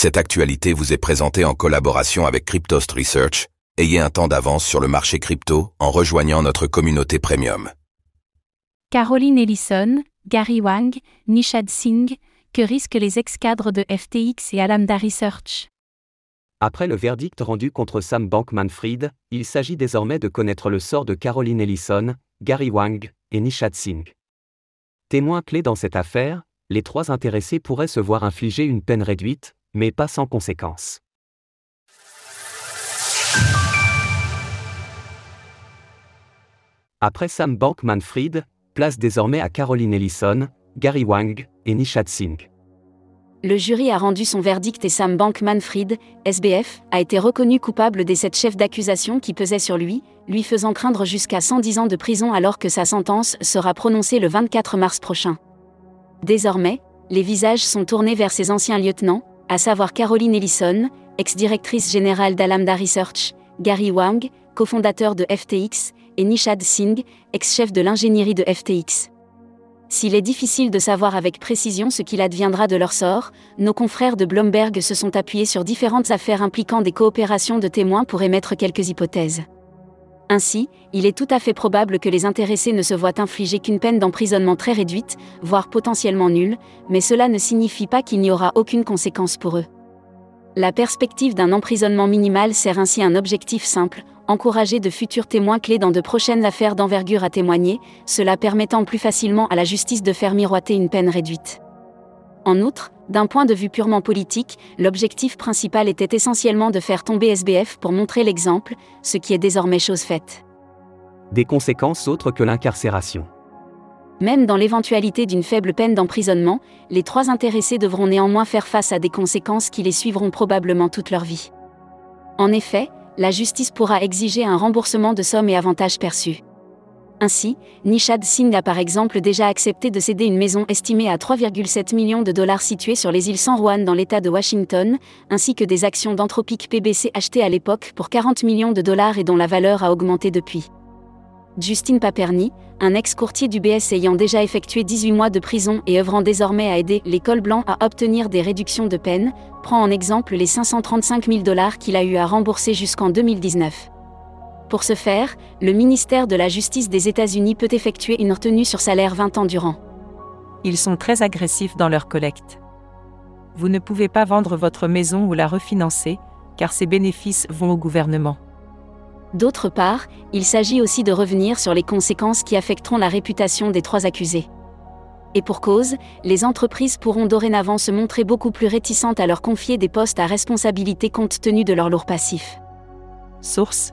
Cette actualité vous est présentée en collaboration avec Cryptost Research. Ayez un temps d'avance sur le marché crypto en rejoignant notre communauté premium. Caroline Ellison, Gary Wang, Nishad Singh, que risquent les ex-cadres de FTX et Alameda Research? Après le verdict rendu contre Sam Bankman-Fried, il s'agit désormais de connaître le sort de Caroline Ellison, Gary Wang et Nishad Singh. Témoins clés dans cette affaire, les trois intéressés pourraient se voir infliger une peine réduite, mais pas sans conséquences. Après Sam Bankman-Fried, place désormais à Caroline Ellison, Gary Wang et Nishad Singh. Le jury a rendu son verdict et Sam Bankman-Fried, SBF, a été reconnu coupable des sept chefs d'accusation qui pesaient sur lui, lui faisant craindre jusqu'à 110 ans de prison alors que sa sentence sera prononcée le 24 mars prochain. Désormais, les visages sont tournés vers ses anciens lieutenants, à savoir Caroline Ellison, ex-directrice générale d'Alameda Research, Gary Wang, cofondateur de FTX, et Nishad Singh, ex-chef de l'ingénierie de FTX. S'il est difficile de savoir avec précision ce qu'il adviendra de leur sort, nos confrères de Bloomberg se sont appuyés sur différentes affaires impliquant des coopérations de témoins pour émettre quelques hypothèses. Ainsi, il est tout à fait probable que les intéressés ne se voient infliger qu'une peine d'emprisonnement très réduite, voire potentiellement nulle, mais cela ne signifie pas qu'il n'y aura aucune conséquence pour eux. La perspective d'un emprisonnement minimal sert ainsi un objectif simple, encourager de futurs témoins clés dans de prochaines affaires d'envergure à témoigner, cela permettant plus facilement à la justice de faire miroiter une peine réduite. En outre, d'un point de vue purement politique, l'objectif principal était essentiellement de faire tomber SBF pour montrer l'exemple, ce qui est désormais chose faite. Des conséquences autres que l'incarcération. Même dans l'éventualité d'une faible peine d'emprisonnement, les trois intéressés devront néanmoins faire face à des conséquences qui les suivront probablement toute leur vie. En effet, la justice pourra exiger un remboursement de sommes et avantages perçus. Ainsi, Nishad Singh a par exemple déjà accepté de céder une maison estimée à 3,7 millions de dollars située sur les îles San Juan dans l'État de Washington, ainsi que des actions d'Anthropic PBC achetées à l'époque pour 40 millions de dollars et dont la valeur a augmenté depuis. Justine Paperny, un ex-courtier du BS ayant déjà effectué 18 mois de prison et œuvrant désormais à aider l'école blanc à obtenir des réductions de peine, prend en exemple les 535 000 dollars qu'il a eu à rembourser jusqu'en 2019. Pour ce faire, le ministère de la Justice des États-Unis peut effectuer une retenue sur salaire 20 ans durant. Ils sont très agressifs dans leur collecte. Vous ne pouvez pas vendre votre maison ou la refinancer, car ces bénéfices vont au gouvernement. D'autre part, il s'agit aussi de revenir sur les conséquences qui affecteront la réputation des trois accusés. Et pour cause, les entreprises pourront dorénavant se montrer beaucoup plus réticentes à leur confier des postes à responsabilité compte tenu de leur lourd passif. Source